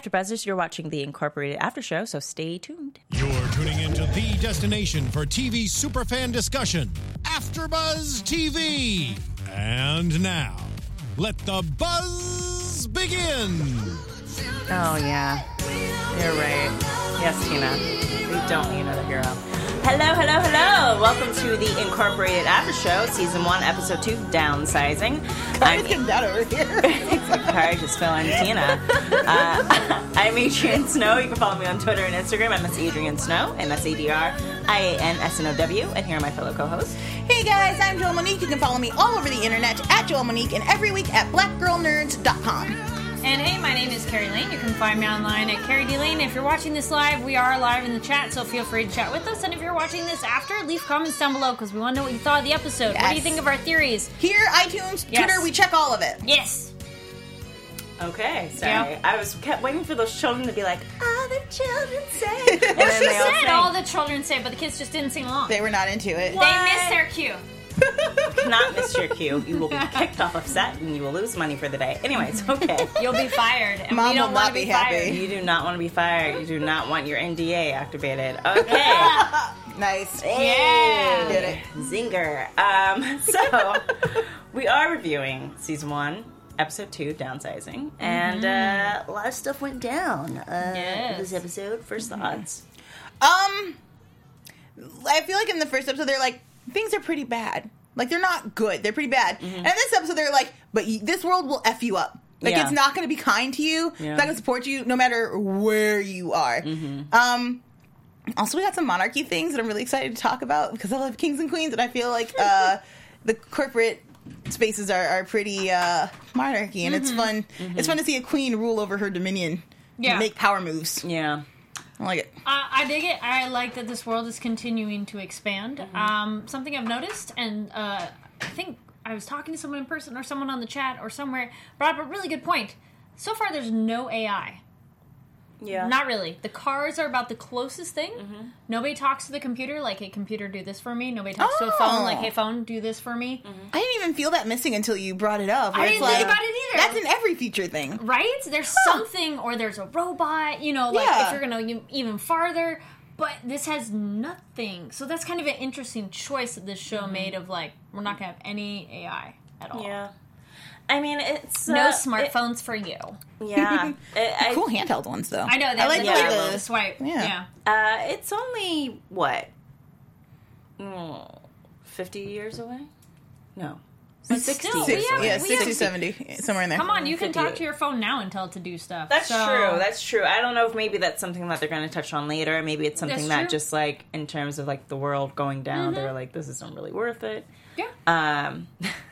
AfterBuzzers. You're watching the Incorporated After Show, so stay tuned. You're tuning into the destination for TV superfan discussion, AfterBuzz TV. And now, let the buzz begin. Oh, yeah. You're right. Yes, Tina. We don't need another hero. Hello, hello, hello. Welcome to the Incorporated After Show, Season 1, Episode 2, Downsizing. I'm getting that over here. Car just fell on Tina. Uh, I'm Adrian Snow. You can follow me on Twitter and Instagram. I'm Miss Adrian Snow, M S A D R I A N S N O W. And here are my fellow co hosts. Hey guys, I'm Joel Monique. You can follow me all over the internet at Joel Monique and every week at blackgirlnerds.com. And hey, my name is Carrie Lane. You can find me online at Carrie D Lane. If you're watching this live, we are live in the chat, so feel free to chat with us. And if you're watching this after, leave comments down below because we want to know what you thought of the episode. What do you think of our theories? Here, iTunes, Yes. Twitter, we check all of it. Yes. Okay, sorry. Yeah. I was kept waiting for those children to be like, all the children say. and Well, she they all said sing. all the children say, but the kids just didn't sing along. They were not into it. They missed their cue. Not miss your cue. You will be kicked off of set and you will lose money for the day. Anyways, okay. You'll be fired. And Mom we don't will not be, be happy. fired. You do not want to be fired. You do not want your NDA activated. Okay. Nice. Yeah. Did it. Zinger. Um, so, we are reviewing season one, episode two, downsizing. And uh, a lot of stuff went down uh, Yes. this episode. First thoughts. Um, I feel like in the first episode, they're like, things are pretty bad. Like, they're not good. They're pretty bad. And in this episode, they're like, but y- this world will F you up. Like, Yeah. it's not going to be kind to you. Yeah. It's not going to support you no matter where you are. Um, also, we got some monarchy things that I'm really excited to talk about because I love kings and queens, and I feel like uh, the corporate spaces are, are pretty uh, monarchy, and it's fun. It's fun to see a queen rule over her dominion. Yeah. make power moves. Yeah. I like it. Uh, I dig it. I like that this world is continuing to expand. Mm-hmm. Um, something I've noticed, and uh, I think I was talking to someone in person or someone on the chat or somewhere, brought up a really good point. So far, there's no AI. Yeah. Not really. The cars are about the closest thing. Mm-hmm. Nobody talks to the computer like, hey, computer, do this for me. Nobody talks to a phone like, Oh. hey, phone, do this for me. I didn't even feel that missing until you brought it up. I didn't think about it either. That's in every feature thing. Right? There's something, or there's a robot, you know, like Yeah. if you're going to even farther. But this has nothing. So that's kind of an interesting choice that this show Mm-hmm. made of like, we're not going to have any AI at all. Yeah. I mean, it's. No uh, smartphones for you. yeah. It- I- Cool handheld ones though. I know that. I like the, the, yeah. the swipe. Yeah. Yeah. Uh, it's only what, mm, fifty years away? No, sixty. still, Six- we have- yeah, we 60, have- 70, somewhere in there. Come on, you can talk to your phone now and tell it to do stuff. That's So- true. That's true. I don't know if maybe that's something that they're going to touch on later. Maybe it's something That's that true. just like in terms of like the world going down, they're like, this isn't really worth it. yeah. Um, I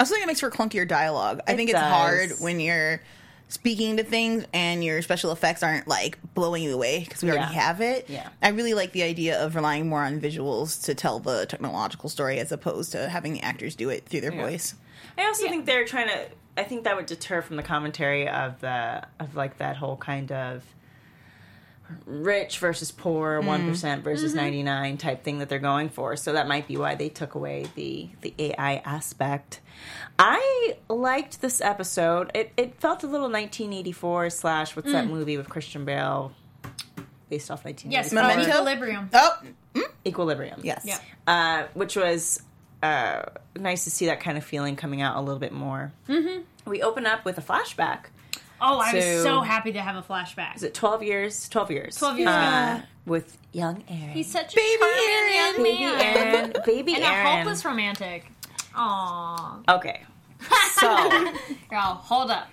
also think it makes for clunkier dialogue. I It think it's does. hard when you're speaking to things and your special effects aren't like blowing you away because we already have it. Yeah. I really like the idea of relying more on visuals to tell the technological story as opposed to having the actors do it through their Yeah. voice. I also Yeah. think they're trying to. I think that would deter from the commentary of the of like that whole kind of rich versus poor, one versus ninety nine type thing that they're going for. So that might be why they took away the the AI aspect. I liked this episode. It it felt a little nineteen eighty four slash what's that movie with Christian Bale based off nineteen Yes, Memento? equilibrium. Oh, Equilibrium. yes. Yeah. uh, which was uh, nice to see that kind of feeling coming out a little bit more. Mm-hmm. We open up with a flashback. Oh, I was So- so happy to have a flashback. Is it twelve years? Twelve years. 12 years uh, with young Aaron. He's such a Baby charming Aaron. young baby. Aaron. Baby and Aaron. a hopeless romantic. Aww. Okay. So Here, I'll hold up.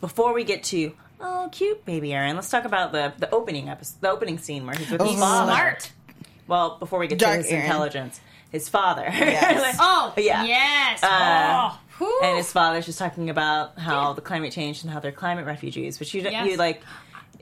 before we get to oh cute baby Aaron, let's talk about the the opening episode, the opening scene where he's with his Oh. father. Smart. Well, before we get Dark to his Aaron. intelligence, his father. Yes. Like- Oh, Yeah. Yes. Uh, oh, whew. and his father's just talking about how the climate change and how they're climate refugees, which you Yes. you like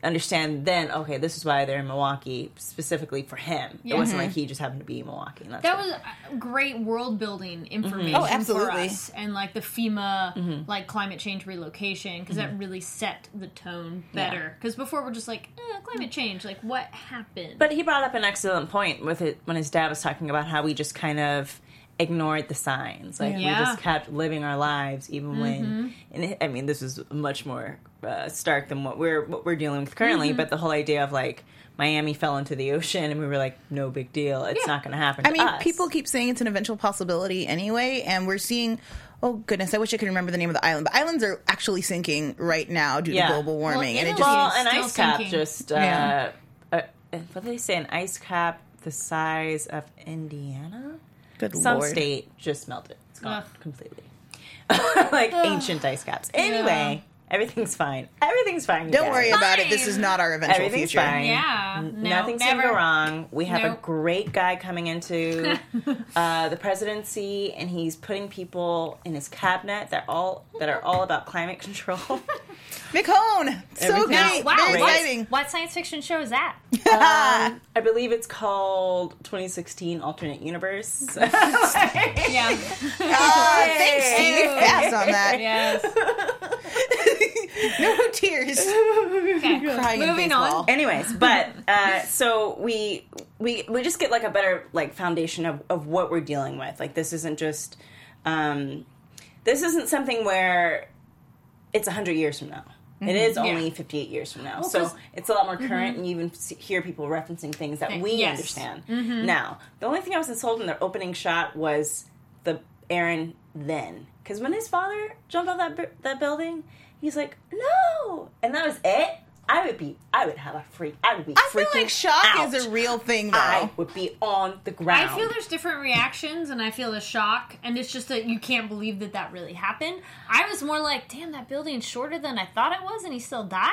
understand then. Okay, this is why they're in Milwaukee specifically for him. Yeah. It wasn't like he just happened to be in Milwaukee. That's That it. was uh, great world building information Oh, for absolutely. us, and like the FEMA like climate change relocation because that really set the tone better. Because before we're just like eh, climate change, like what happened? But he brought up an excellent point with it when his dad was talking about how we just kind of ignored the signs. Like we just kept living our lives, even when. And it, I mean, this is much more uh, stark than what we're what we're dealing with currently. But the whole idea of like Miami fell into the ocean, and we were like, no big deal. It's Yeah. not going to happen. I mean, us. people keep saying it's an eventual possibility anyway, and we're seeing. Oh goodness, I wish I could remember the name of the island. But islands are actually sinking right now due Yeah. to global warming, and it just Well, It's an ice cap sinking. just. Uh, Yeah. uh, what do they say? An ice cap the size of Indiana. Good Some lord. state just melted. It's gone Ugh. completely. like ancient ice caps. Anyway, everything's fine. Everything's fine. Don't guys. worry about it. This is not our eventual Everything's future. fine. Yeah, N- no, Nothing's never. gonna go wrong. We have a great guy coming into uh, the presidency, and he's putting people in his cabinet that all that are all about climate control. McHone, so Everything- great, Wow, very what, exciting. what science fiction show is that? um, I believe it's called 2016 Alternate Universe. Yeah. Ah, thanks, Steve. Fast on that. yes. No tears. Okay. Crying Moving on. Anyways, but uh, so we we we just get like a better like foundation of, of what we're dealing with. Like this isn't just um, this isn't something where it's hundred years from now. It is only Yeah. 58 years from now. 'cause- so it's a lot more current, and you even see, hear people referencing things that we Yes. understand. Now, the only thing I was insulted in their opening shot was the Aaron then. Because when his father jumped off that, that building, he's like, no! And that was it. I would be, I would have a freak. I would be I feel like shock out. is a real thing, though. I would be on the ground. I feel there's different reactions, and I feel the shock, and it's just that you can't believe that that really happened. I was more like, "Damn, that building's shorter than I thought it was, and he still died."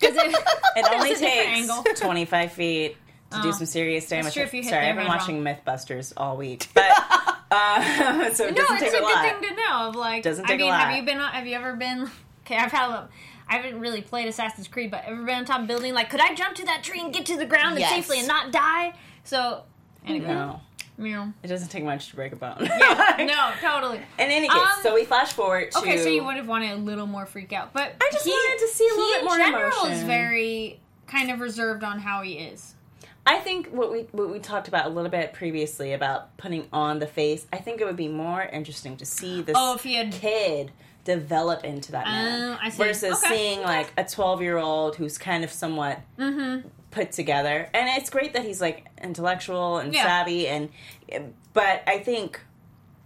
Because it, It only it's a different takes angle. 25 feet to do Oh. some serious damage. true if you hit Sorry, I've been head watching MythBusters all week, but uh, so it no, doesn't it's take a a, lot. good thing to know. Of like, Doesn't I take a mean, lot. have you been? Have you ever been? Okay, I've had. a- I haven't really played Assassin's Creed, but ever been on top of building? Like, could I jump to that tree and get to the ground Yes. and safely and not die? So, anyway, No, meow. it doesn't take much to break a bone. no, totally. In any case, Um, so we flash forward to. Okay, so you would have wanted a little more freak out, but I just wanted to see a little he bit more general is very kind of reserved on how he is. I think what we what we talked about a little bit previously about putting on the face. I think it would be more interesting to see this Oh, if he had- kid develop into that man Oh, I see. versus Okay, seeing like a twelve year old who's kind of somewhat Mm-hmm. put together. And it's great that he's like intellectual and Yeah. savvy, and but I think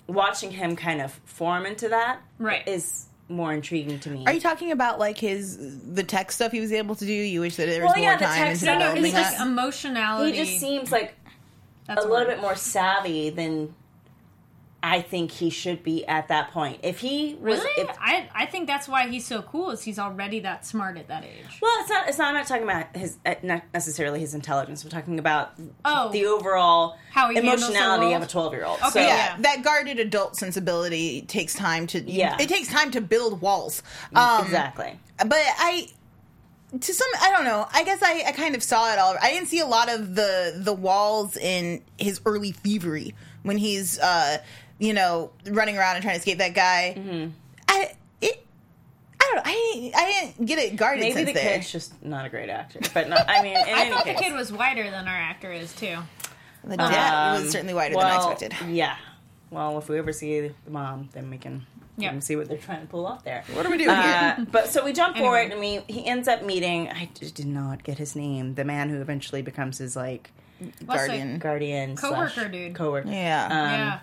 watching him kind of form into that Right. is more intriguing to me. Are you talking about like his the tech stuff he was able to do? You wish that there was Well, more yeah, the time tech stuff. No, no, it's like that. emotionality. he just seems like That's a little word. bit more savvy than I think he should be at that point. If he was, Really? if, I I think that's why he's so cool. Is he's already that smart at that age. well, it's not. It's not. I'm not talking about his uh, not necessarily his intelligence. We're talking about Oh. the overall How he the emotionality of a 12 year old. Okay, so, yeah, yeah. that guarded adult sensibility takes time to. Yeah. it takes time to build walls. Um, exactly. but I to some I don't know. I guess I, I kind of saw it all. I didn't see a lot of the the walls in his early thievery when he's uh you know running around and trying to escape that guy. Mm-hmm. I it I don't know. I didn't, I didn't get it guarded Maybe since the there. kid's just not a great actor, but no, I mean, in I any thought case, the kid was whiter than our actor is too. The dad Um, was certainly wider than I expected. Yeah. Well, if we ever see the mom, then we can, we Yeah. see what they're trying to pull off there. What are we doing Uh, here? but so we jump Anyway. forward, and we he ends up meeting. I d- did not get his name. The man who eventually becomes his like What's the- Guardian, guardian, Coworker slash dude. coworker. Yeah. Um, yeah,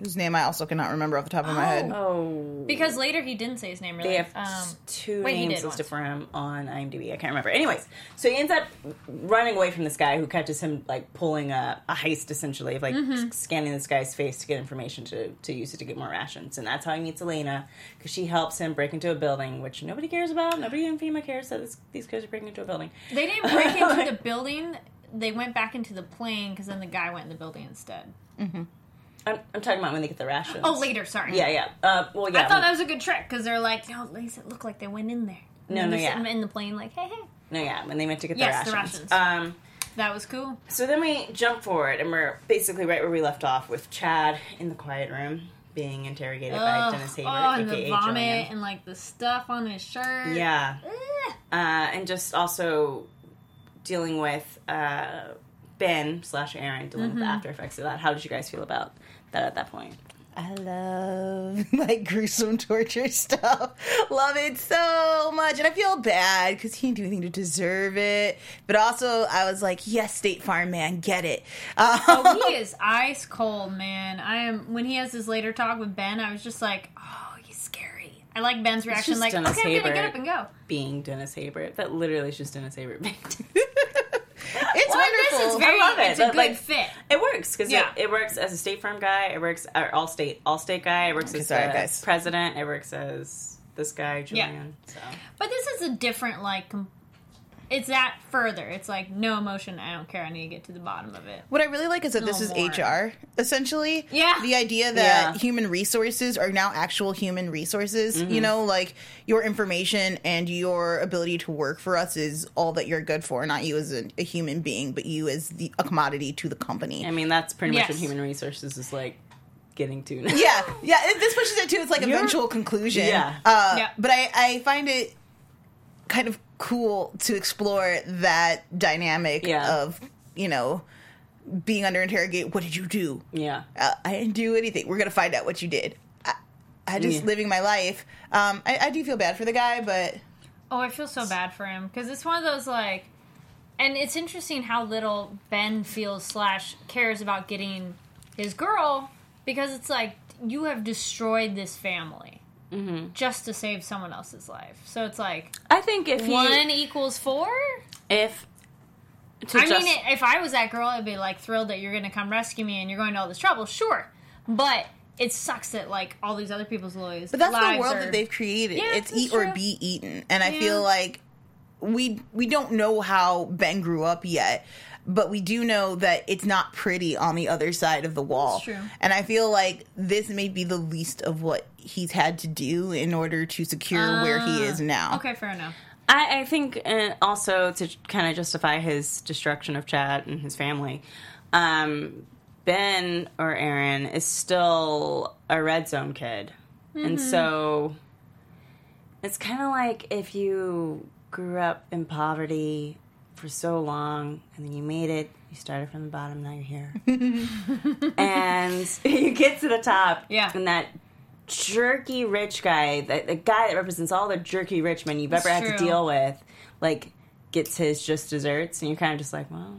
whose name I also cannot remember off the top of my head. Oh, because later he didn't say his name. Really, they have um, two wait, he names did listed once. for him on IMDb. I can't remember. Anyways, so he ends up running away from this guy who catches him like pulling a, a heist, essentially, of like Mm-hmm. scanning this guy's face to get information to to use it to get more rations, and that's how he meets Elena because she helps him break into a building, which nobody cares about. Nobody in FEMA cares that this, these guys are breaking into a building. they didn't break into the building. They went back into the plane because then the guy went in the building instead. I'm, I'm talking about when they get the rations. Oh, later. Sorry. Yeah, yeah. Uh, well, yeah. I thought that was a good trick because they're like, no, at least it looked like they went in there. And No, no, they're yeah. sitting in the plane, like, hey, hey, no, yeah. When they meant to get Yes, the the rations. rations. Um, that was cool. So then we jump forward, and we're basically right where we left off with Chad in the quiet room being interrogated by Dennis Haysbert, oh, and the vomit Julian. and like the stuff on his shirt. Yeah, uh, and just also dealing with uh, Ben slash Aaron dealing with the after effects of that. How did you guys feel about that at that point. I love like gruesome torture stuff. Love it so much. And I feel bad because he didn't do anything to deserve it. But also, I was like, yes, State Farm man, get it. Um, Oh, he is ice cold, man. I am. When he has his later talk with Ben, I was just like, oh, he's scary. I like Ben's reaction, like, Dennis okay, I'm gonna get up and go. Being Dennis Haysbert, that literally is just Dennis Haysbert. it's Well, I it's very, I love it. it's a That, good like, fit. It works because Yeah. it, it works as a State Farm guy. It works uh, or all state all state guy. It works as sorry, guys. president. It works as this guy Yeah. Julian. So But this is a different, like, com- it's that further. It's like no emotion. I don't care. I need to get to the bottom of it. What I really like is that this is more. HR, essentially. Yeah. The idea that Yeah. human resources are now actual human resources. Mm-hmm. You know, like your information and your ability to work for us is all that you're good for, not you as a, a human being, but you as the, a commodity to the company. I mean, that's pretty much what human resources is like getting to. Now. yeah, yeah. This pushes it to its like You're- eventual conclusion. Yeah. Uh, Yeah. But I, I find it kind of cool to explore that dynamic Yeah. of you know being under interrogate. What did you do? yeah. uh, I didn't do anything. We're gonna find out what you did. I, I just Yeah. living my life. Um, I, I do feel bad for the guy, but Oh, I feel so bad for him because it's one of those like, and it's interesting how little Ben feels slash cares about getting his girl because it's like you have destroyed this family Mm-hmm. just to save someone else's life. So it's like I think if he one equals four. if I just- mean, if I was that girl, I'd be like thrilled that you're going to come rescue me and you're going to all this trouble. Sure, but it sucks that like all these other people's lives. but that's the world are- that they've created. Yeah, it's eat or be eaten, and I feel like we we don't know how Ben grew up yet. But we do know that it's not pretty on the other side of the wall. That's true. And I feel like this may be the least of what he's had to do in order to secure where he is now. Ah, Okay, fair enough. I, I think uh, also to kind of justify his destruction of Chad and his family, um, Ben or Aaron is still a red zone kid, and so it's kind of like if you grew up in poverty for so long and then you made it. You started from the bottom, now you're here, and you get to the top. Yeah. and that jerky rich guy, the, the guy that represents all the jerky rich men you've ever had true. to deal with, like gets his just desserts, and you're kind of just like, well,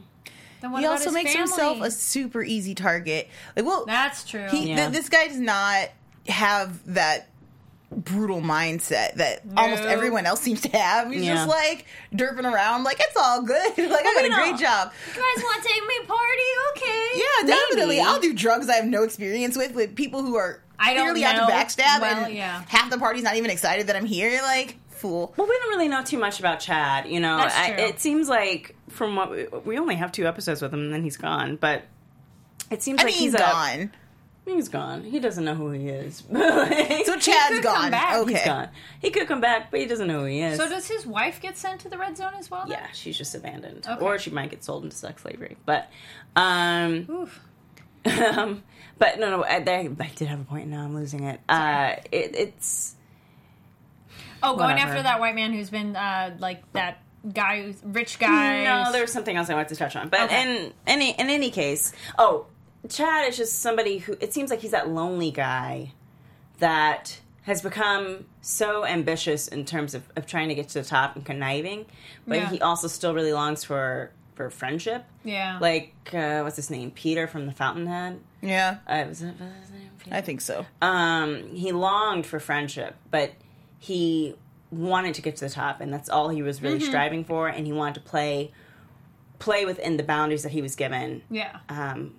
He also makes family? himself a super easy target. Like, well, That's true. He, Yeah. th- this guy does not have that brutal mindset that almost everyone else seems to have. He's Yeah. just like derping around, like it's all good. like I got a great know. job. you guys want to take me party? Okay. Yeah, definitely. Maybe. I'll do drugs I have no experience with with people who are I don't clearly out to backstab, Well, and yeah. half the party's not even excited that I'm here. Like fool. well, we don't really know too much about Chad. You know, That's I, it seems like from what we, we only have two episodes with him, and then he's gone, but. It seems I like mean, he's he's a- gone. He's gone. He doesn't know who he is. So Chad's could come gone. back. Okay. He's gone. He could come back, but he doesn't know who he is. So does his wife get sent to the red zone as well? then? yeah, she's just abandoned, Okay. or she might get sold into sex slavery. But, um, Oof. um but no, no, I, I did have a point. Now I'm losing it. Uh, it it's Oh, going Whatever. after that white man who's been uh, like that guy, rich guy. no. There was something else I wanted to touch on, but Okay. in any in any case, oh, Chad is just somebody who it seems like he's that lonely guy that has become so ambitious in terms of, of trying to get to the top and conniving, but Yeah. he also still really longs for for friendship. Yeah. Like uh, what's his name? Peter from the Fountainhead. Yeah, Uh, was it, was his name Peter? I think so. um, he longed for friendship, but he wanted to get to the top, and that's all he was really Mm-hmm. striving for. And he wanted to play play within the boundaries that he was given, yeah. um,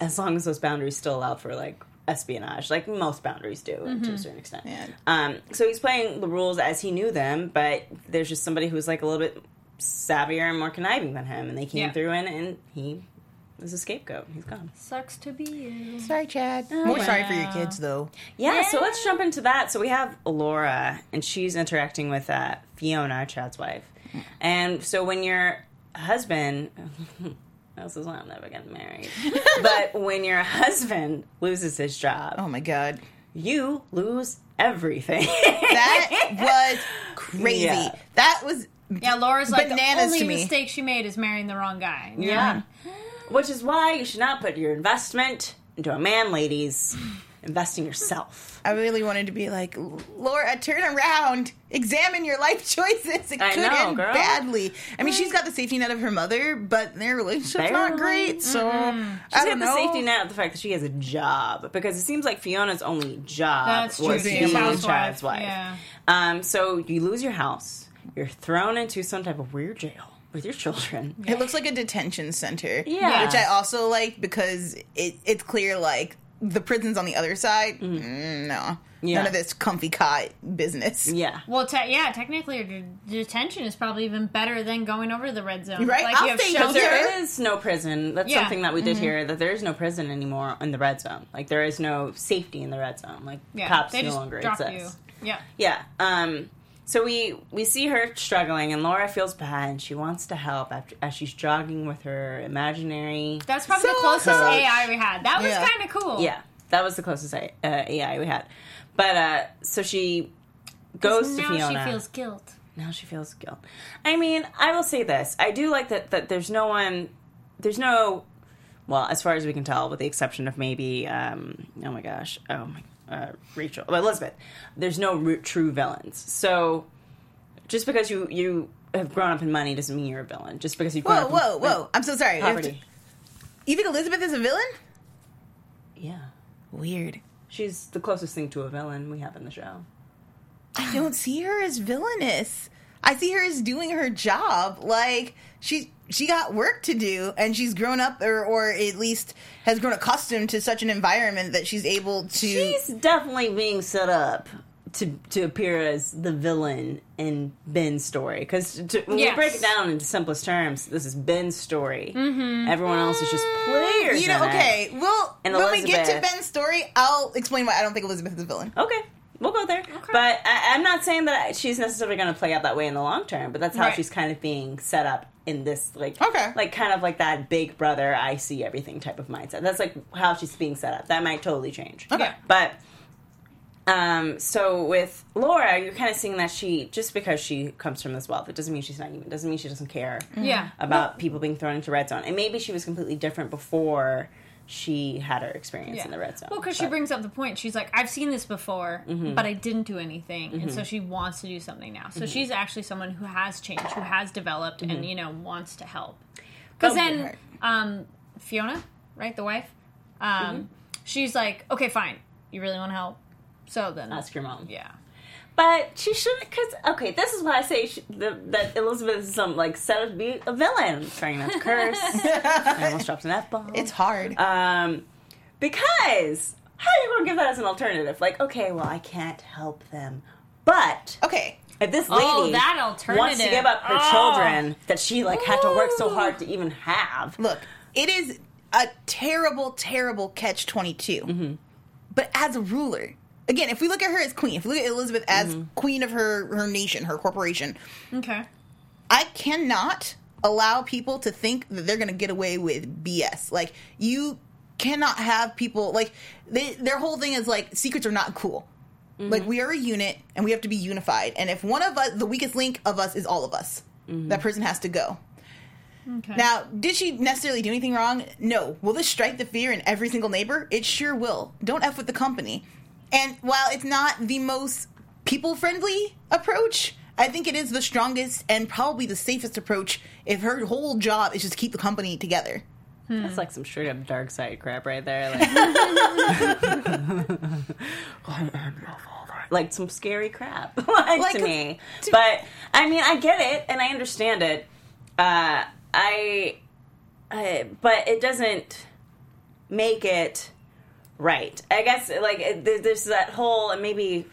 as long as those boundaries still allow for like espionage, like most boundaries do Mm-hmm. to a certain extent. Yeah. Um, so he's playing the rules as he knew them, but there's just somebody who's like a little bit savvier and more conniving than him, and they came Yeah. through and, and he was a scapegoat. He's gone. Sucks to be you. Sorry, Chad. More sorry for your kids, though. Yeah, so let's jump into that. So we have Laura, and she's interacting with uh, Fiona, Chad's wife. And so when your husband, this is why I'm never getting married, but when your husband loses his job, Oh my god. you lose everything. That was crazy. Yeah. That was Yeah, Laura's like the only mistake she made is marrying the wrong guy. And you're yeah. Which is why you should not put your investment into a man, ladies. Invest in yourself. I really wanted to be like, Laura, turn around, examine your life choices. It I could know, end girl. badly. I mean, she's got the safety net of her mother, but their relationship's not great. So I She's don't got the safety net of the fact that she has a job because it seems like Fiona's only job That's was true. being being a a housewife, child's wife. yeah. Um, so you lose your house, you're thrown into some type of weird jail with your children. It looks like a detention center. Yeah. Which I also like because it, it's clear like the prison's on the other side. Mm, no. Yeah. None of this comfy cot business. Yeah. Well, te- yeah, technically, your detention is probably even better than going over to the red zone. Right? Like I'll you have stay shelter. there is no prison. That's Yeah. something that we did here. That there is no prison anymore in the red zone. Like there is no safety in the red zone. Like Yeah, cops they no just longer drop exist. you. Yeah. Yeah. Um. So we we see her struggling, and Laura feels bad, and she wants to help after as she's jogging with her imaginary. That's probably the closest coach. AI we had. That was Yeah. kind of cool. Yeah, that was the closest uh, AI we had. But uh, so she goes to Fiona. Now Fiona. she feels guilt. now she feels guilt. I mean, I will say this: I do like that. That there's no one. There's no. Well, as far as we can tell, with the exception of maybe, um, oh my gosh, oh my, uh, Rachel, Elizabeth. There's no ru- true villains. So, just because you you have grown up in money doesn't mean you're a villain. Just because you've grown Whoa, up whoa, in whoa. I'm so sorry. poverty. You think Elizabeth is a villain? Yeah, Weird. she's the closest thing to a villain we have in the show. I don't see her as villainous. I see her as doing her job. Like she she got work to do and she's grown up or or at least has grown accustomed to such an environment that she's able to She's definitely being set up to to appear as the villain in Ben's story. Because when Yes. we break it down into simplest terms, this is Ben's story. Mm-hmm. Everyone else is just players. You know, in it. okay. Well, And when we get to Ben's story, I'll explain why I don't think Elizabeth is a villain. Okay. We'll go there, but I, I'm not saying that she's necessarily going to play out that way in the long term. But that's how Right. she's kind of being set up in this, like, Okay. like kind of like that big brother, I see everything type of mindset. That's like how she's being set up. That might totally change. Okay. Yeah. But um, so with Laura, you're kind of seeing that she just because she comes from this wealth, it doesn't mean she's not even. Doesn't mean she doesn't care Yeah. about people being thrown into red zone. And maybe she was completely different before she had her experience in the red zone. Well, because she Mm-hmm. brings up the point. She's like, I've seen this before, but I didn't do anything. And so she wants to do something now. Mm-hmm. So she's actually someone who has changed, who has developed, and, you know, wants to help. Because then, um, Fiona, right, the wife, um, Mm-hmm. she's like, okay, fine. You really want to help? So then, ask your mom. yeah. But she shouldn't, because, okay, this is why I say she, the, that Elizabeth is some, like, set up to be a villain. I'm trying not to curse. I almost dropped an F bomb. It's hard. Um, because, how are you going to give that as an alternative? Like, okay, well, I can't help them. But, okay. if this lady Oh, that wants to give up her Oh. children that she, like, had to work so hard to even have. Look, it is a terrible, terrible catch 22. Mm-hmm. But as a ruler, again, if we look at her as queen, if we look at Elizabeth as Mm-hmm. queen of her, her nation, her corporation, Okay. I cannot allow people to think that they're going to get away with BS. Like, you cannot have people, like, they, their whole thing is like, secrets are not cool. Like, we are a unit and we have to be unified. And if one of us, the weakest link of us is all of us, that person has to go. Okay. Now, did she necessarily do anything wrong? No. Will this strike the fear in every single neighbor? It sure will. Don't F with the company. And while it's not the most people friendly approach, I think it is the strongest and probably the safest approach if her whole job is just to keep the company together. That's like some straight up dark side crap right there. Like, like some scary crap, like, Like, to me. to- but I mean, I get it and I understand it. Uh, I, I, but it doesn't make it right. I guess like there's that whole and maybe.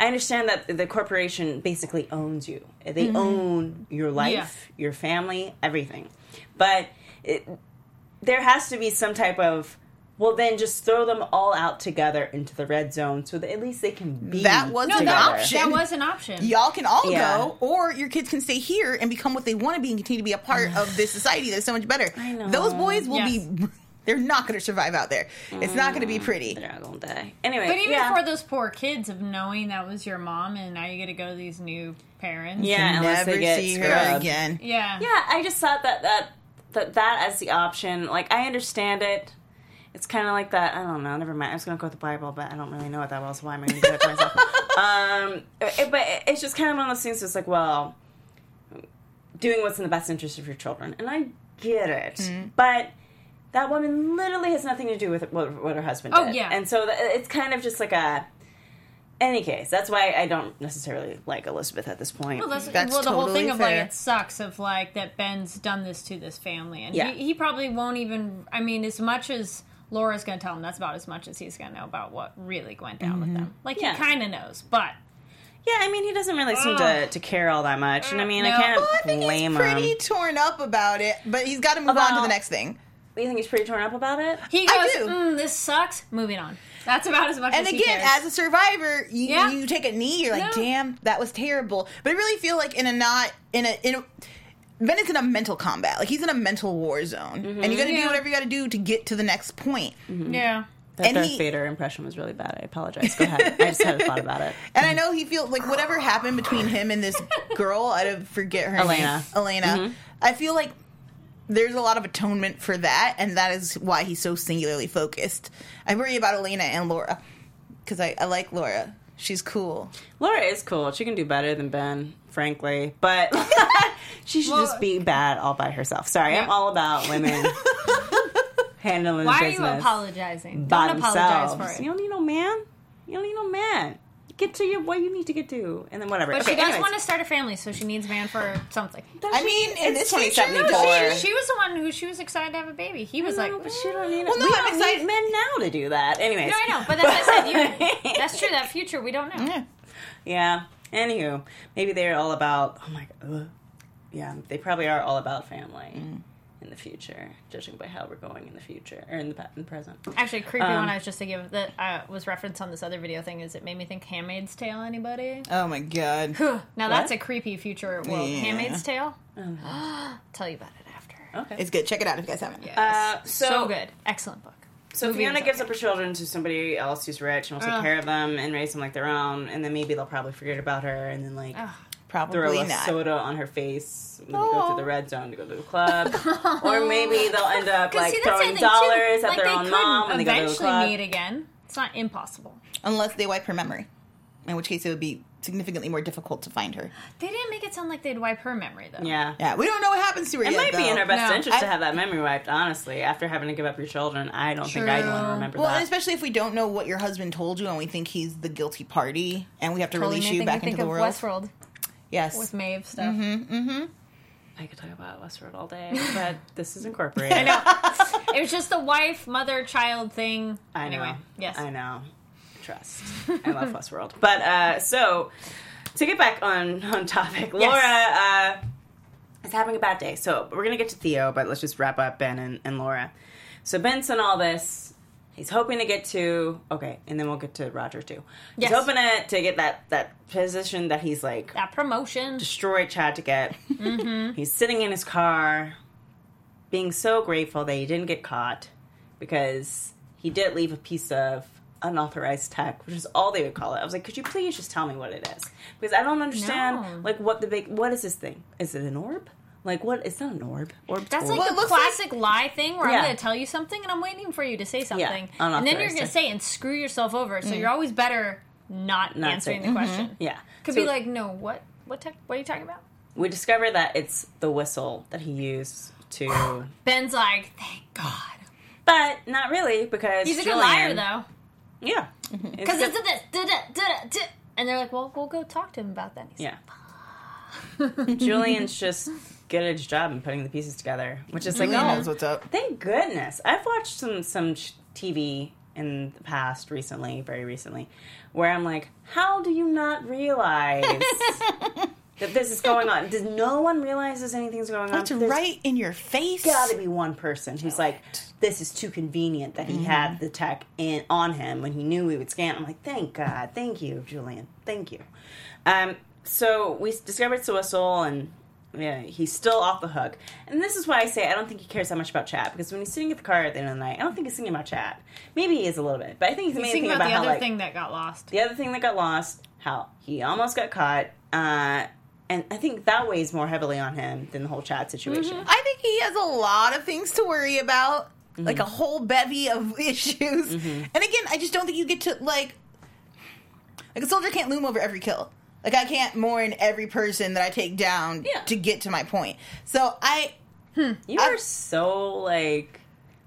I understand that the corporation basically owns you. They mm-hmm. own your life, your family, everything. But it, there has to be some type of well then just throw them all out together into the red zone so that at least they can be That was No, an option. that was an option. Y'all can all Yeah. go, or your kids can stay here and become what they want to be and continue to be a part of this society that's so much better. I know. Those boys will Yes. be. They're not going to survive out there. It's not going to be pretty. they're all gonna die anyway But even yeah. for those poor kids of knowing that was your mom and now you get to go to these new parents. yeah unless Never they get see her again. Yeah. yeah i just thought that that that that as the option like i understand it it's kind of like that. I don't know. Never mind. I was gonna go with the Bible, but I don't really know it that well. So why am I gonna do it to myself? um, it- but it's just kind of one of those things. It's like, well, doing what's in the best interest of your children, and I get it, Mm-hmm. but. That woman literally has nothing to do with what, what her husband Oh, did. yeah. And so th- it's kind of just like a. Any case, that's why I don't necessarily like Elizabeth at this point. Well, that's, That's well the whole totally thing of like it sucks of like that Ben's done this to this family, and Yeah. he, he probably won't even. I mean, as much as Laura's going to tell him, that's about as much as he's going to know about what really went down with mm-hmm. them. Like Yeah. he kind of knows, but Yeah, I mean, he doesn't really seem to, to care all that much. And I uh, mean, I can't Well, I think blame he's pretty him. torn up about it, but he's got to move on to the next thing. You think he's pretty torn up about it? he I goes, do. mm, "This sucks." Moving on. That's about as much And as he can. And again, cares. as a survivor, you, Yeah. you take a knee. You're like, No. damn, that was terrible. But I really feel like in a not in a in a. Ben is in a mental combat. Like he's in a mental war zone, mm-hmm. and you got to Yeah. do whatever you got to do to get to the next point. Mm-hmm. yeah. That And Darth he- Vader impression was really bad. I apologize. Go ahead. I just had a thought about it. And I know he feels like whatever happened between him and this girl, I don't forget her Elena. name. Elena. Mm-hmm. I feel like there's a lot of atonement for that, and that is why he's so singularly focused. I worry about Elena and Laura because I, I like Laura. She's cool. Laura is cool. She can do better than Ben, frankly. But she should Well- just be bad all by herself. Sorry, I'm all about women handling Why are you business apologizing? by Don't apologize themselves. for it. You don't need no man. You don't need no man. Get to your what you need to get to, and then whatever. But okay, she does anyways. want to start a family, so she needs a man for something. I mean, in this 2074. She, she was the one who she was excited to have a baby. He was like, No, but she don't need. Well, no, we I'm don't excited- need men now to do that. Anyways, No, I know, but that's what I said. You, that's true. That future, we don't know. Yeah. Yeah. Anywho, maybe they're all about. Oh my god. ugh. Yeah, they probably are all about family Mm. In the future, judging by how we're going in the future or in the, in the present. Actually, creepy Um, one I was just thinking of that uh, was referenced on this other video thing is it made me think Handmaid's Tale. Anybody? Oh my god. now that's a creepy future world. Yeah. Handmaid's Tale. Tell you about it after. Okay. It's good. Check it out if you guys haven't. Yes. Uh, so, so- good. Excellent book. So Movie Fiona gives okay. up her children to somebody else who's rich and will take Ugh. care of them and raise them like their own, and then maybe they'll probably forget about her and then like Ugh. Throw a not. soda on her face when they go Aw. through the oh. red zone to go to the club, or maybe they'll end up like see, throwing thing, too. dollars at Like, their own could mom when they go to the eventually club. meet again. It's not impossible. Unless they wipe her memory, in which case it would be significantly more difficult to find her. They didn't make it sound like they'd wipe her memory though. Yeah. Yeah, we don't know what happens to her It yet. might be in though. our best No. interest to have that memory wiped, honestly. After having to give up your children, I don't think I'd want to True. remember Well, and that. especially if we don't know what your husband told you and we think he's the guilty party and we have to Totally release you back think into the world. Westworld Yes. with Maeve stuff. Mm-hmm. I could talk about Westworld all day, but this is incorporated. I know. it was just the wife, mother, child thing. I know. Anyway, yes. I know. Trust. I love Westworld. But uh, so to get back on on topic, Laura uh, is having a bad day. So we're gonna get to Theo, but let's just wrap up Ben and, and Laura. So Ben's done all this. He's hoping to get to okay, and then we'll get to Roger too. He's Yes. hoping to, to get that that position that he's like That promotion. destroyed Chad to get. Mm-hmm. He's sitting in his car, being so grateful that he didn't get caught because he did leave a piece of unauthorized tech, which is all they would call it. I was like, could you please just tell me what it is? Because I don't understand, No. like, what the big, what is this thing? Is it an orb? Like, what? It's not an orb. Orb. That's orb. like Well, the looks classic lie thing where Yeah. I'm going to tell you something and I'm waiting for you to say something. and then you're going to tech. say and screw yourself over. So mm. you're always better not, Not answering saying- the mm-hmm. question. yeah. Could So be like, no, what? What? Tech, what are you talking about? we discover that it's the whistle that he used to, Ben's like, thank God. but not really because He's a good Julian- liar though, Yeah, mm-hmm. because good- it's this, da, da, da, da, and they're like, well, we'll go talk to him about that. And he's Yeah. Julian's just good at his job in putting the pieces together, which is like, oh, knows what's up. thank goodness. I've watched some some TV in the past, recently, very recently, where I'm like, how do you not realize that this is going on? Does no one realizes anything's going on? It's right in your face. Got to be one person who's like, this is too convenient that he Mm-hmm. had the tech in on him when he knew we would scan. I'm like, thank God, thank you, Julian, thank you. Um, so we discovered Sewissel, and yeah, he's still off the hook. And this is why I say I don't think he cares that much about Chad because when he's sitting at the car at the end of the night, I don't think he's thinking about Chad. Maybe he is a little bit, but I think he's He's thinking about, about, the how other like thing that got lost. the other thing that got lost, how he almost got caught. Uh, and I think that weighs more heavily on him than the whole Chad situation. Mm-hmm. I think he has a lot of things to worry about. Mm-hmm. like a whole bevy of issues. Mm-hmm. And again, I just don't think you get to like like a soldier can't loom over every kill. Like I can't mourn every person that I take down Yeah. to get to my point. So I You are so like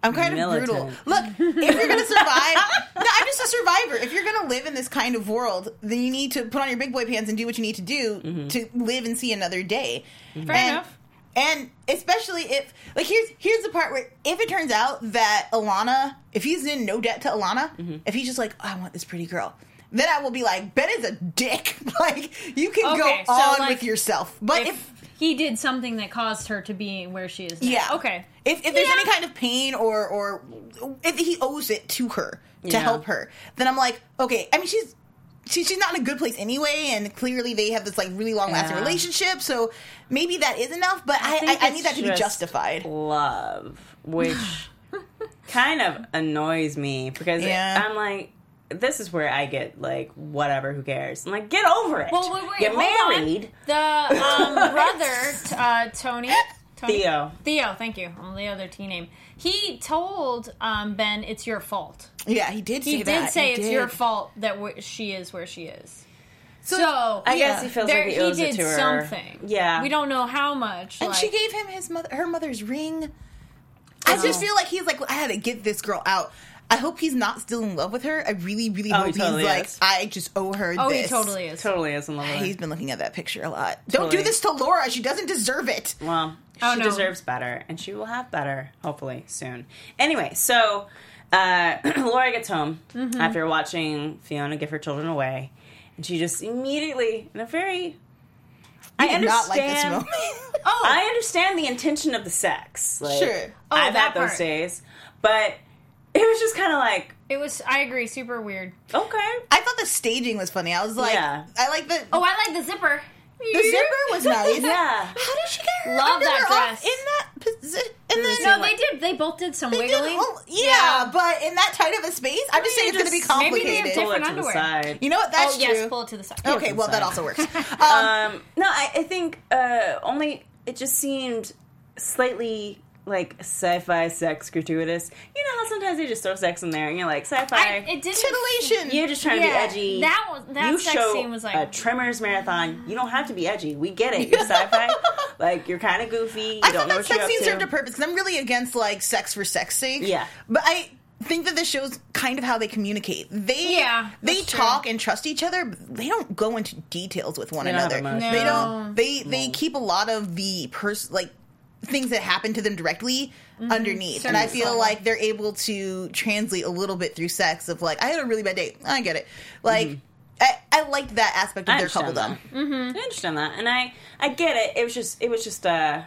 I'm kind of brutal. Look, if you're gonna survive, no, I'm just a survivor. If you're gonna live in this kind of world, then you need to put on your big boy pants and do what you need to do Mm-hmm. to live and see another day. Fair and, enough. And especially if, like, here's here's the part where if it turns out that Alana, if he's in no debt to Alana, Mm-hmm. if he's just like, I want this pretty girl. Then I will be like, Ben is a dick. like, you can Okay, go so, on like, with yourself. But if, if he did something that caused her to be where she is now. Yeah. Okay. If, if there's Yeah. any kind of pain or or if he owes it to her to Yeah. help her, then I'm like, okay. I mean, she's she, she's not in a good place anyway, and clearly they have this like really long lasting Yeah. relationship. So maybe that is enough, but I, I, think I, need that to be justified. Love, which kind of annoys me because Yeah. I'm like, this is where I get like, whatever, who cares? I'm like, get over it. Well, wait, wait. Get hold married. On. The um, brother, uh, Tony. Tony. Theo. Theo, thank you. I'm the other T name. He told um, Ben, "It's your fault." Yeah, he did. He say did that. say He it's did. your fault that w- she is where she is. So, So, I Yeah. guess he feels there, like he he owes did it to her. something. Yeah. we don't know how much. and like- she gave him his mother her mother's ring. I just feel like he's like, I had to get this girl out. I hope he's not still in love with her. I really, really Oh, hope he totally he's like. I just owe her. Oh, this. he totally is. Totally is in love with her. He's been looking at that picture a lot. Don't do this to Laura. She doesn't deserve it. Well, Oh, she no. deserves better, and she will have better, hopefully, soon. Anyway, so uh, Laura gets home Mm-hmm. after watching Fiona give her children away, and she just immediately, in a very. I I did not like this understand. moment. Oh, I understand the intention of the sex. Like, Sure. Oh, I've that had those part. days, but it was just kind of like, it was. I agree. Super weird. okay, I thought the staging was funny. I was like, Yeah. I like the Oh, I like the zipper. the zipper was nice. Yeah. How did she get her Love underwear that off dress. in that position? And then No, they did. They both did some They did- wiggling. yeah, but in that tight of a space, I'm just saying it's going to be just- maybe they have complicated. pull it Different to the underwear. side. You know what? That's oh yes, true. pull it to the side. Okay, well that also works. Um, Um, no, I, I think uh, only it just seemed slightly like sci-fi sex gratuitous. You know how sometimes they just throw sex in there, and you're like sci-fi. I, it didn't. titillation. you're just trying Yeah, to be edgy. that was- that you sex show scene was like- a Tremors marathon. You don't have to be edgy. We get it. You're sci-fi. like you're kind of goofy. You I don't thought know that what sex scene served a purpose because I'm really against like sex for sex sake. Yeah. but I think that this shows kind of how they communicate. They Yeah, they that's true. talk and trust each other. But they don't go into details with one They don't have another. emotions. They don't. They they keep a lot of the pers like things that happen to them directly underneath, and I feel level. like they're able to translate a little bit through sex of like I had a really bad date. I get it. Like. I, I liked that aspect of I their couple understand done. that. I understand that, and I I get it. It was just it was just uh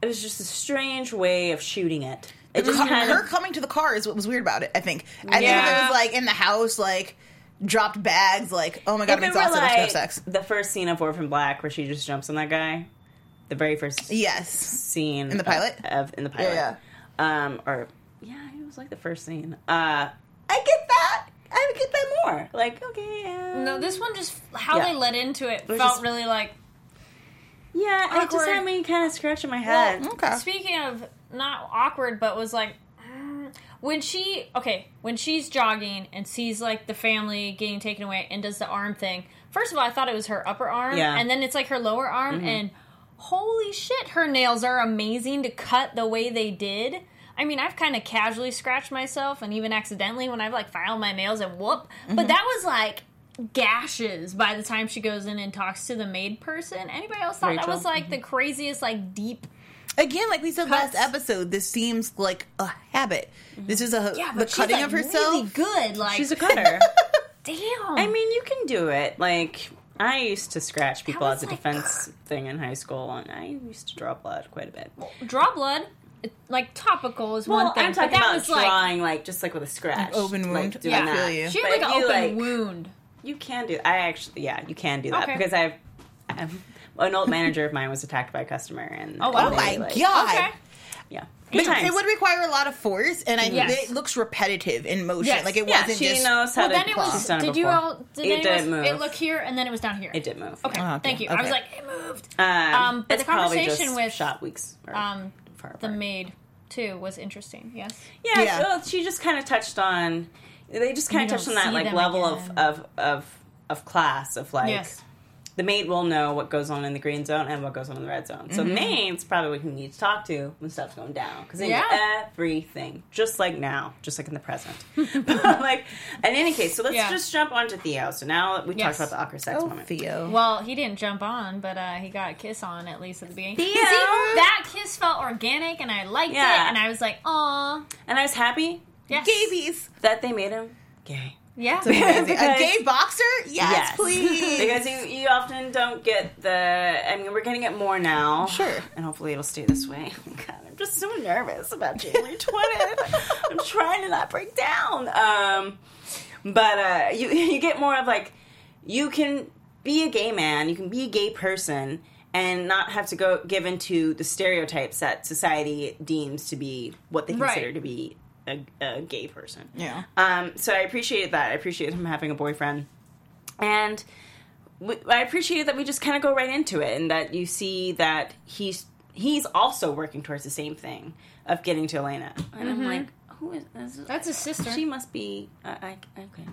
it was just a strange way of shooting it. It just Co- kind her of coming to the car is what was weird about it. I think. I think if it was like in the house, like dropped bags, like oh my god, if I'm it were exhausted. Let's go have sex. the first scene of Orphan Black where she just jumps on that guy, the very first Yes. scene In the pilot? of, of- in the pilot, Yeah, um, or yeah, it was like the first scene. Uh, I get that. I get that more. Like okay, yeah. No, this one just how Yeah. they led into it was felt just- really like. yeah, it just had me kind of scratching my head. Okay. Speaking of not awkward, but was like mm, when she okay when she's jogging and sees like the family getting taken away and does the arm thing. First of all, I thought it was her upper arm, Yeah. and then it's like her lower arm, and holy shit, her nails are amazing to cut the way they did. I mean, I've kind of casually scratched myself, and even accidentally when I've like filed my nails and whoop, but mm-hmm. that was like gashes by the time she goes in and talks to the maid person. Anybody else thought that was like the mm-hmm. craziest, like deep Again, like we said Cuts. last episode, this seems like a habit. Mm-hmm. This is a Yeah, the cutting like, of herself. really good. Like, She's a cutter. damn. I mean, you can do it. Like I used to scratch people as a like- defense thing in high school, and I used to draw blood quite a bit. draw blood, it, like topical is Well, one thing. I'm talking but that about was drawing, like, just like with a scratch, open wound. Like, doing Yeah. That. you. she had But like an you, open like, wound. You can do. I actually, yeah, you can do that Okay. because I've, I've an old manager of mine was attacked by a customer, and Oh, wow. oh they, my like- god! Okay. yeah, It, good times. it would require a lot of force, and I Yes. it looks repetitive in motion. Yes. Like it yeah, wasn't she just knows how Well, to. then it she's was. done it Did you all? Did It did us- move. It looked here and then it was down here. It did move. Okay, Oh, okay. thank you. I was like, it moved. Um, Um, but it's the conversation just with, shot weeks. Um, the maid too was interesting. Yes. Yeah, Yeah. Well, she just kind of touched on. They just kind of touched on that like them level of, of of of class of like yes. The maid will know what goes on in the green zone and what goes on in the red zone. So Mm-hmm. maid's probably what you need to talk to when stuff's going down because they know everything, just like now, just like in the present. but like in any case, so let's Yeah. just jump onto Theo. So now we Yes. talked about the awkward sex Oh, moment. Theo. Well, he didn't jump on, but uh, he got a kiss on at least at the beginning. Theo! See, that kiss felt organic, and I liked Yeah. it, and I was like, "Aw, And I was happy yes, Gabies. that they made him gay. Yeah." A gay boxer? Yes, please. because you, you often don't get the. I mean, we're getting it more now. Sure. And hopefully it'll stay this way. God, I'm just so nervous about January 20th. I'm trying to not break down. Um, but uh, you you get more of like you can be a gay man, you can be a gay person, and not have to go give into the stereotypes that society deems to be what they consider Right. to be a, a gay person. Yeah. Um, so I appreciated that. I appreciated him having a boyfriend, and we, I appreciated that we just kind of go right into it, and that you see that he's he's also working towards the same thing of getting to Elena, and I'm like, who is this? That's his sister. She must be. Uh, I, okay,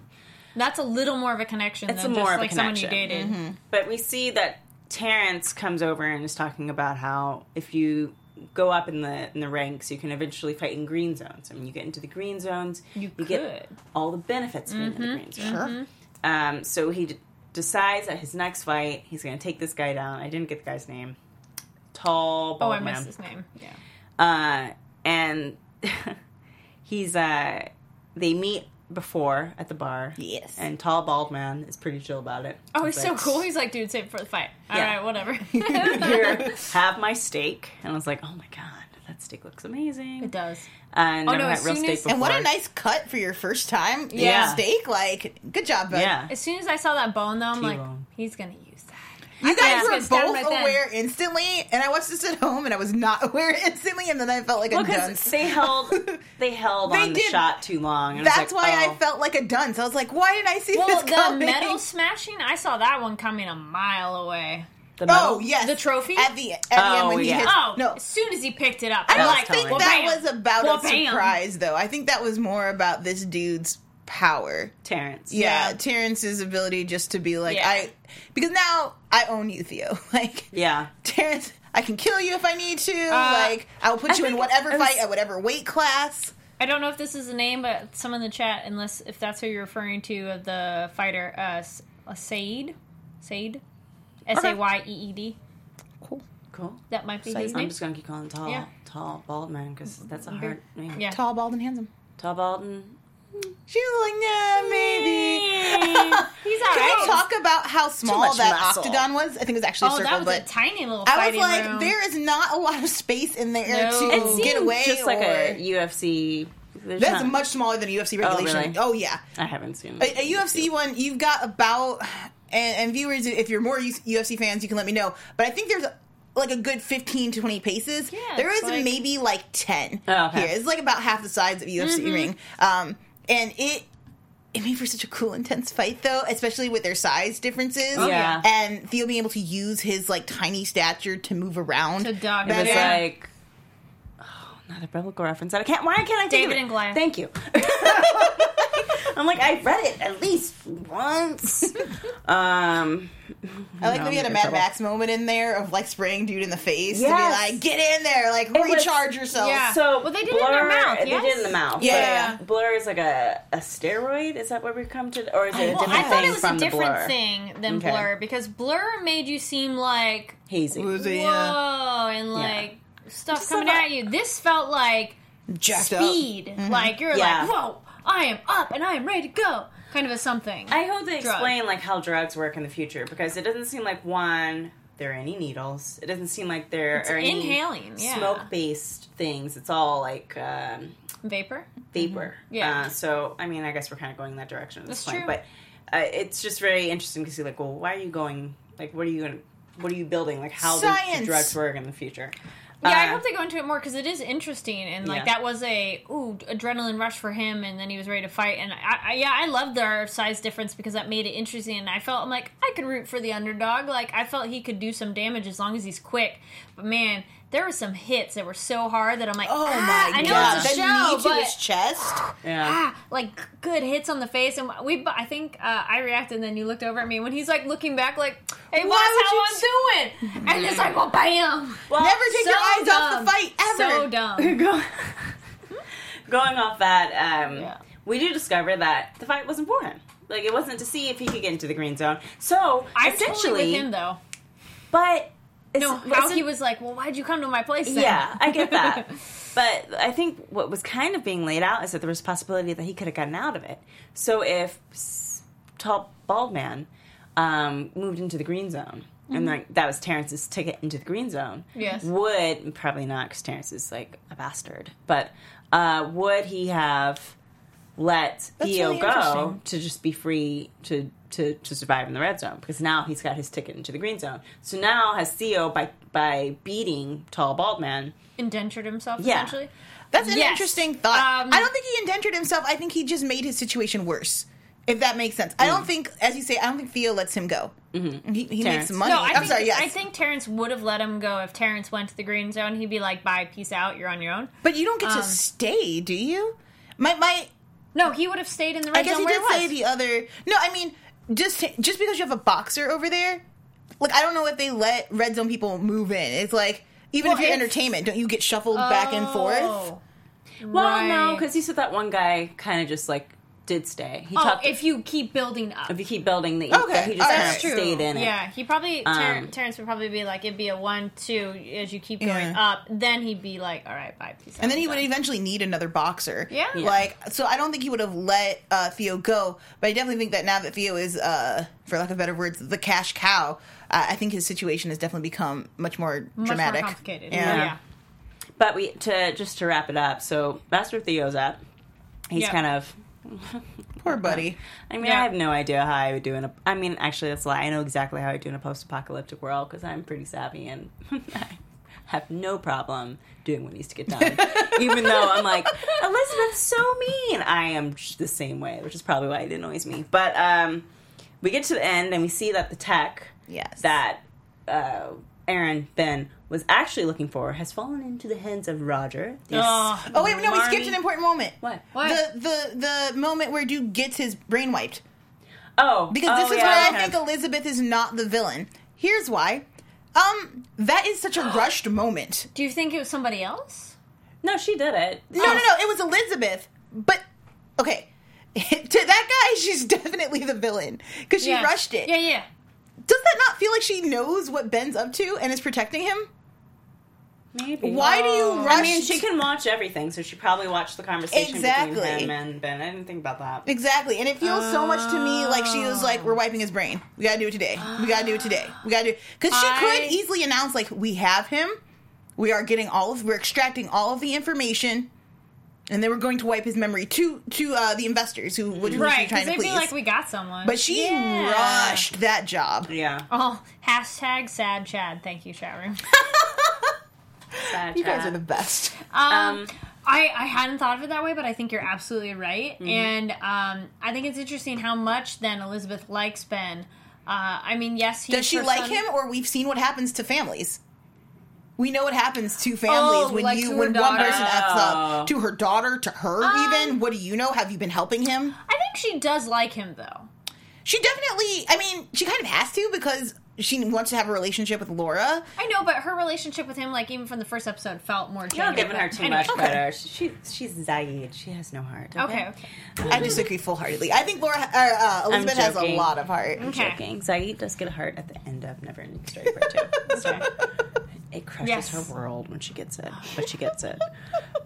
That's a little more of a connection It's than a more just of a like someone you connection. dated. but we see that Terrence comes over and is talking about how if you go up in the in the ranks, you can eventually fight in green zones. And when you get into the green zones, You get could. all the benefits of being in the green zone. Sure. Um, so he d- decides at his next fight, he's going to take this guy down. I didn't get the guy's name. Tall, Oh, I man. missed his name. Yeah. Uh, and he's uh, they meet before at the bar. Yes. And tall, bald man is pretty chill about it. Oh, he's so cool. He's like, dude, save it for the fight. All Yeah. right, whatever. Here, have my steak. And I was like, oh my god, that steak looks amazing. it does. Uh, never no, as real soon steak as- And what a nice cut for your first time. Yeah. Steak. Like, good job, bud. yeah. As soon as I saw that bone, though, I'm like, T-bone. he's gonna use that. You guys Yeah. were both right then. aware instantly, and I watched this at home, and I was not aware instantly, and then I felt like a Well, because dunce. they held they held They on the did. shot too long. And That's like, why oh. I felt like a dunce. I was like, why didn't I see Well, this the metal smashing, I saw that one coming a mile away. the metal. Oh yes, The trophy? at the at the end Oh, when he yeah. hits. Oh, no, as soon as he picked it up, I don't like, think well, that bam. was about Well, a bam. surprise, though. I think that was more about this dude's power. Terrence. Yeah, Yeah. Terrence's ability just to be like, Yeah. I, because now I own you, Theo. Like, Yeah. Terrence, I can kill you if I need to. Uh, like, I will put I you in whatever was- fight at whatever weight class. I don't know if this is the name, but some in the chat, unless if that's who you're referring to, of the fighter, uh, S- uh Said, Said, S A Y E E D. Cool. Cool. That might be Said. his I'm name. just gonna keep calling tall, Yeah. tall, bald man because that's a hard name. Yeah. Tall, bald, and handsome. Tall, bald, and She was like, yeah, maybe. He's Can we talk about how small much that muscle. octagon was? I think it was actually a Oh, circle, that was but a tiny little I was fighting like, room. there is not a lot of space in there No. to It it get away. just like or- a UFC. there's That's not- much smaller than a UFC regulation. really? Oh, yeah. I haven't seen A, a UFC one, you've got about, and, and viewers, if you're more UFC fans, you can let me know. But I think there's like a good 15 to 20 paces. Yeah, there it's is like- maybe like 10 Oh, okay. here. It's like about half the size of a UFC ring. Um, and it. It made for such a cool, intense fight, though, especially with their size differences. Oh, yeah. and Theo being able to use his like tiny stature to move around. To dog It was like another biblical reference. that I can't. Why can't I think David of it? and Goliath. Thank you. I'm like I read it at least once. um, I like No, that we had a I'm in Mad trouble. Max moment in there of like spraying dude in the face to be like, get in there, like was- recharge yourself. Yeah. so Well, they did it in their mouth, They did it in the mouth. Yeah. but Blur is like a, a steroid. Is that what we come to, or is it a Well, different I thought thing it was a different Blur? thing than Okay. Blur because Blur made you seem like Hazy. Was it, whoa yeah, and like stuff Just coming at you. This felt like jacked speed. Like you're Yeah. like, whoa, I am up and I am ready to go. Kind of a something. I hope they Drug. explain like how drugs work in the future because it doesn't seem like one there are any needles. It doesn't seem like there It's are any inhaling, yeah. smoke based things. It's all like um, Vapor. vapor. Yeah. Uh, so I mean, I guess we're kind of going in that direction at this That's point. true. But uh, it's just very interesting to see like, well, why are you going? Like, what are you going? What are you building? Like, how do Science. drugs work in the future? Yeah, I Uh, hope they go into it more because it is interesting and like Yeah. that was a ooh adrenaline rush for him, and then he was ready to fight. And I, I yeah, I loved their size difference because that made it interesting. And I felt I'm like I could root for the underdog. Like I felt he could do some damage as long as he's quick. But man, there were some hits that were so hard that I'm like, Oh ah, my I know god! it's a That show, knee to but his chest. Yeah. ah, like good hits on the face, and we. I think uh, I reacted, and then you looked over at me when he's like looking back, like, "Hey, Why watch would how I'm doing," and it's like, well, bam. Well, Never take your So eyes off the fight ever. So dumb. Going off that, um, Yeah. we do discover that the fight wasn't for him. Like it wasn't to see if he could get into the green zone. So I'm essentially, totally with him though. but No, how he was like, "Well, why'd you come to my place?" Then? Yeah, I get that. but I think what was kind of being laid out is that there was a possibility that he could have gotten out of it. So if tall bald man um, moved into the green zone. And like that was Terrence's ticket into the green zone. Yes. Would probably not because Terrence is like a bastard. But uh, would he have let That's Theo really go to just be free to, to to survive in the red zone? Because now he's got his ticket into the green zone. So now has Theo by by beating tall bald man indentured himself Yeah. essentially. That's an Yes. interesting thought. Um, I don't think he indentured himself. I think he just made his situation worse. If that makes sense. I Mm. don't think, as you say, I don't think Theo lets him go. Mm-hmm. He, he Terrence. makes money. No, I I'm think, sorry. Yes, I think Terrence would have let him go if Terrence went to the green zone. He'd be like, "Bye, peace out. You're on your own." but you don't get um, to stay, do you? My my. No, he would have stayed in the red zone. I guess zone he did it say was. the other. No, I mean just just because you have a boxer over there, like I don't know if they let red zone people move in. It's like even Well, if you're entertainment, don't you get shuffled back and forth? Oh. Well, no, because you said that one guy kind of just like did stay. He Oh, talked if you keep building up. if you keep building the Okay, that he just all kind of That's true. stayed in it. Yeah, he probably Ter- Um, Terrence would probably be like it'd be a one two as you keep going Yeah. up. Then he'd be like, all right, bye, peace. And then he I'm would eventually need another boxer. Yeah. Yeah. Like, so I don't think he would have let uh, Theo go, but I definitely think that now that Theo is, uh, for lack of better words, the cash cow, uh, I think his situation has definitely become much more much dramatic. more complicated. Yeah. Yeah. But we to just to wrap it up. So Master Theo's up. He's Yeah. kind of. Poor buddy. I mean, Yeah. I have no idea how I would do in a. I mean, actually, that's a lie. I know exactly how I would do in a post-apocalyptic world because I'm pretty savvy and I have no problem doing what needs to get done. Even though I'm like Elizabeth's so mean, I am the same way, which is probably why it annoys me. But um, we get to the end and we see that the tech Yes. that uh, Aaron Ben was actually looking for has fallen into the hands of Roger. the Oh. Oh wait, no, we skipped an important moment. What? What? The the the moment where Duke gets his brain wiped. Oh, Because oh, this is yeah, why I kind think Elizabeth is not the villain. Here's why. Um, that is such a rushed moment. Do you think it was somebody else? no, she did it. No, no, no. It was Elizabeth. But okay, to that guy, she's definitely the villain because she Yeah. rushed it. Yeah, yeah. Does that not feel like she knows what Ben's up to and is protecting him? Maybe. Why do you Oh. rush? I mean, she can watch everything, so she probably watched the conversation Exactly. between him and Ben. I didn't think about that. exactly, and it feels so much to me like she was like, "We're wiping his brain. We gotta do it today. We gotta do it today. We gotta do." Because she I- could easily announce like, "We have him. We are getting all of. We're extracting all of the information." And then we're going to wipe his memory to to uh, the investors who would who Right, she's trying because to they'd please. be like, we got someone. but she Yeah. rushed that job. Yeah. Oh, hashtag sad Chad. Thank you, chat room. Sad You guys chat. are the best. Um, Um, I, I hadn't thought of it that way, but I think you're absolutely right. Mm-hmm. And um, I think it's interesting how much then Elizabeth likes Ben. Uh, I mean, yes, he's Does she her like son- him, or we've seen what happens to families? We know what happens to families Oh, when like you to her when one person f's Oh. up to her daughter, to her Um, even. What do you know? Have you been helping him? I think she does like him though. She definitely. I mean, she kind of has to because she wants to have a relationship with Laura. I know, but her relationship with him, like even from the first episode, felt more. You're genuine. giving her too Anyway. much Okay. credit. She, she's Xayide. She has no heart. Okay, okay. I disagree full heartedly. I think Laura or uh, Elizabeth has a lot of heart. I'm Okay. joking. Xayide does get a heart at the end of Neverending Story Part 2. So it crushes Yes. her world when she gets it, but she gets it.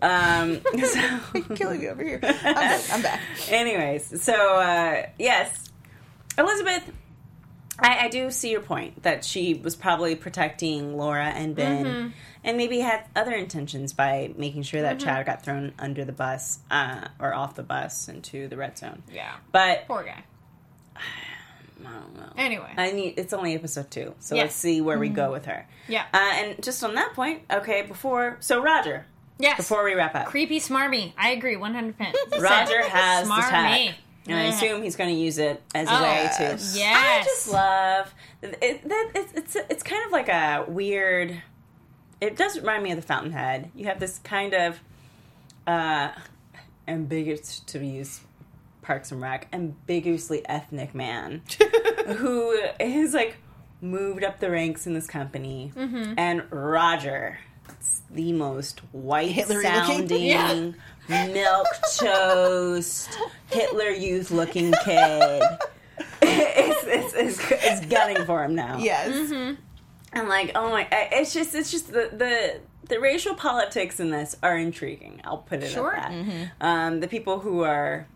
Um, so, You're killing me over here. I'm back. I'm back. Anyways, so uh, yes, Elizabeth, I, I do see your point that she was probably protecting Laura and Ben, Mm-hmm. and maybe had other intentions by making sure that Chad got thrown under the bus uh, or off the bus into the red zone. Yeah. But Poor guy. I don't know. Anyway. I need. It's only episode two, so let's see where we go with her. Yeah. Uh, and just on that point, okay. Before so Roger, yes. before we wrap up, creepy smarmy. I agree, one hundred percent. Roger has the Smarmy. And I assume he's going to use it as a Oh, way to. yes. I just love it, that it's it's it's kind of like a weird. it does remind me of the Fountainhead. You have this kind of uh, ambiguous to use Parks and Rec, ambiguously ethnic man who is like moved up the ranks in this company, Mm-hmm. and Roger, the most white Hitler-y sounding, milk toast, Hitler youth looking kid. it's, it's, it's, it's gunning for him now. Yes. Mm-hmm. And like, oh my, it's just, it's just the the the racial politics in this are intriguing. I'll put it Sure. at that. Um, the people who are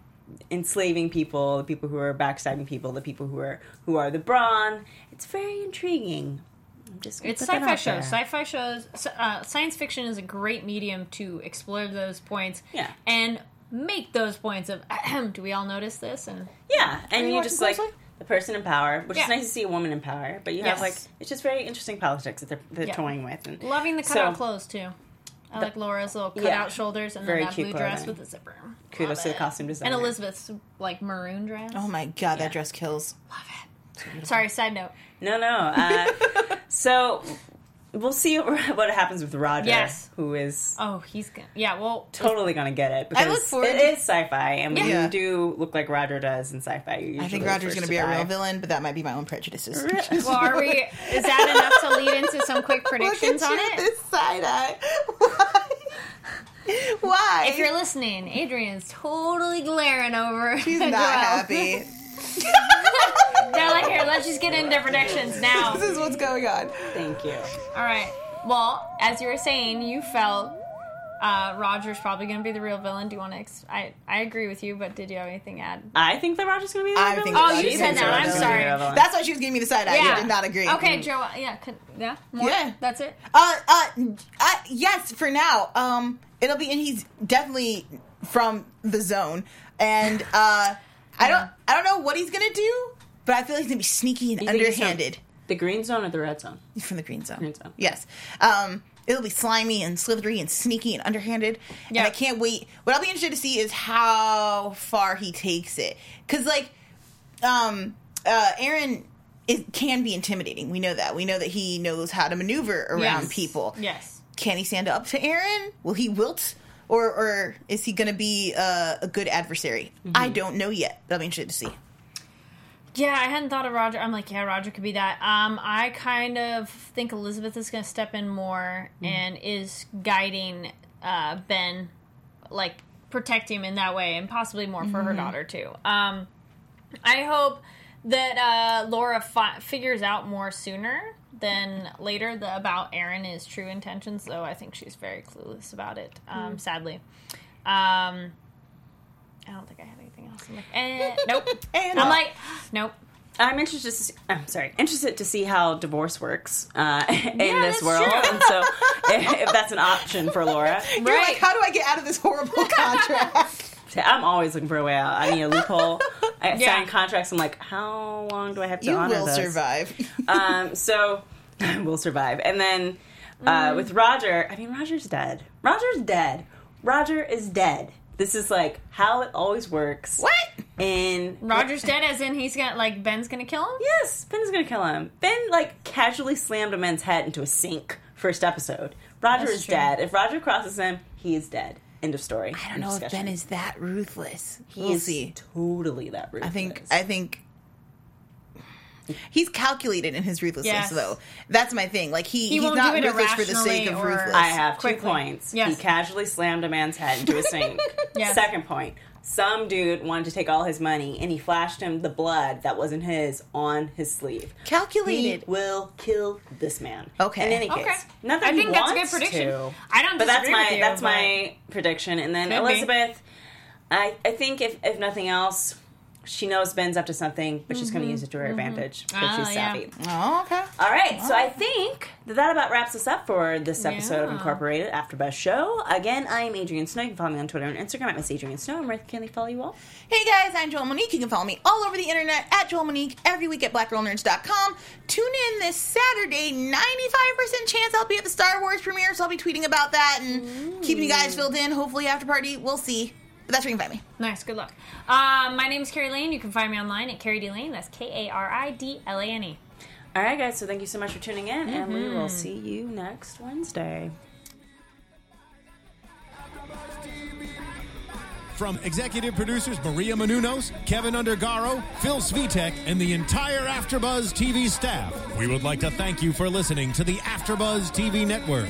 enslaving people, the people who are backstabbing people, the people who are who are the brawn. It's very intriguing. I'm just gonna It's put sci-fi shows. there. Sci-fi shows. Uh, science fiction is a great medium to explore those points. Yeah. And make those points of. do we all notice this? And Yeah, and you you watching just like the person in power, which Yeah. is nice to see a woman in power. But you have like it's just very interesting politics that they're, they're Yeah. toying with. And loving the So- cutout clothes too. I like Laura's little cutout Yeah. shoulders and Very then that cute blue dress with the zipper. Kudos Love to the costume designer. And Elizabeth's like maroon dress. Oh my god, that dress kills. Sorry, side note. No, no. Uh, so we'll see what happens with Roger, Yes. who is Oh, he's gonna. Yeah, well, totally going to get it. I look forward It to- is sci-fi, and when Yeah. you do look like Roger does in sci-fi, I think Roger's going to to be a real villain, but that might be my own prejudices. well, are we? Is that enough to lead into some quick Look at predictions on it? this side eye. Why? Why? If you're listening, Adrian's totally glaring over. She's not happy. They're like, here, let's just get into predictions now. This is what's going on. Thank you. All right. Well, as you were saying, you felt uh, Roger's probably going to be the real villain. Do you want to? Ex- I I agree with you, but did you have anything to add? I think that Roger's going to be the I real think villain. Oh, you She said thinks that. Roger's I'm gonna sorry. That's why she was giving me the side eye. Yeah. You did not agree. Okay, Joe. Yeah, could, yeah, more? Yeah. That's it. Uh, uh, uh, yes, for now. Um, it'll be, and he's definitely from the zone, and uh, I don't, I don't know what he's gonna do, but I feel like he's gonna be sneaky and You think he's from underhanded. The green zone or the red zone? From the green zone. Green zone. Yes. Um, it'll be slimy and slithery and sneaky and underhanded. Yeah. And I can't wait. What I'll be interested to see is how far he takes it. Because, like, um, uh, Aaron is, can be intimidating. We know that. We know that he knows how to maneuver around Yes. people. Yes. Can he stand up to Aaron? Will he wilt? Or, or is he going to be uh, a good adversary? I don't know yet, but I'll be interested to see. Yeah, I hadn't thought of Roger. I'm like, yeah, Roger could be that. Um, I kind of think Elizabeth is going to step in more and is guiding uh, Ben, like protect him in that way, and possibly more for her daughter too. Um, I hope that uh, Laura fi- figures out more sooner than later the, about Aaron's true intentions. Though I think she's very clueless about it. Um, Sadly, um, I don't think I have anything else. I'm like, eh, nope. And I'm like, nope. I'm interested. To see, I'm sorry, interested to see how divorce works uh, in Yeah, this world, true. and so if, if that's an option for Laura, You're Right. like, how do I get out of this horrible contract? I'm always looking for a way out. I need a loophole. I Yeah. sign contracts. I'm like, how long do I have to you honor will this? survive. um, so we'll survive. And then uh, with Roger, I mean, Roger's dead. Roger's dead. Roger is dead. This is like how it always works. what? And Roger's dead, as in he's gonna like Ben's gonna kill him. Yes, Ben's gonna kill him. Ben like casually slammed a man's head into a sink first episode. Roger That's is true. dead. If Roger crosses him, he is dead. End of story. I don't know if Ben is that ruthless. He we'll is see. totally that ruthless. I think I think he's calculated in his ruthlessness Yes. though. That's my thing. Like he, He he's won't do it ruthless for the sake of irrationally ruthless. I have two Quickly. points. Yes. He casually slammed a man's head into a sink. Yes. Second point. Some dude wanted to take all his money and he flashed him the blood that wasn't his on his sleeve. He calculated. will kill this man. Okay. In any Okay. case, not that I he think that's a good prediction. to. I don't but that's my with you, that's my prediction. And then Could be. Elizabeth, I I think if if nothing else, she knows Ben's up to something, but she's going to use it to her advantage. But Ah, she's yeah. savvy. Oh, okay. All right, so I think that that about wraps us up for this episode of Yeah. Incorporated AfterBuzz Show. Again, I am Adrian Snow. You can follow me on Twitter and Instagram at Miss Adrian Snow. And where can they follow you all? Hey guys, I'm Joelle Monique. You can follow me all over the internet at Joelle Monique every week at blackgirlnerds.com. Tune in this Saturday. 95% chance I'll be at the Star Wars premiere, so I'll be tweeting about that and keeping you guys filled in. Hopefully, after party, we'll see. But that's where you can find me. Nice, good luck. Um, my name is Kari Lane. You can find me online at Kari D Lane. That's K A R I D L A N E. All right, guys. So thank you so much for tuning in, and we will see you next Wednesday. From executive producers Maria Menounos, Kevin Undergaro, Phil Svitek, and the entire AfterBuzz TV staff, we would like to thank you for listening to the AfterBuzz TV network.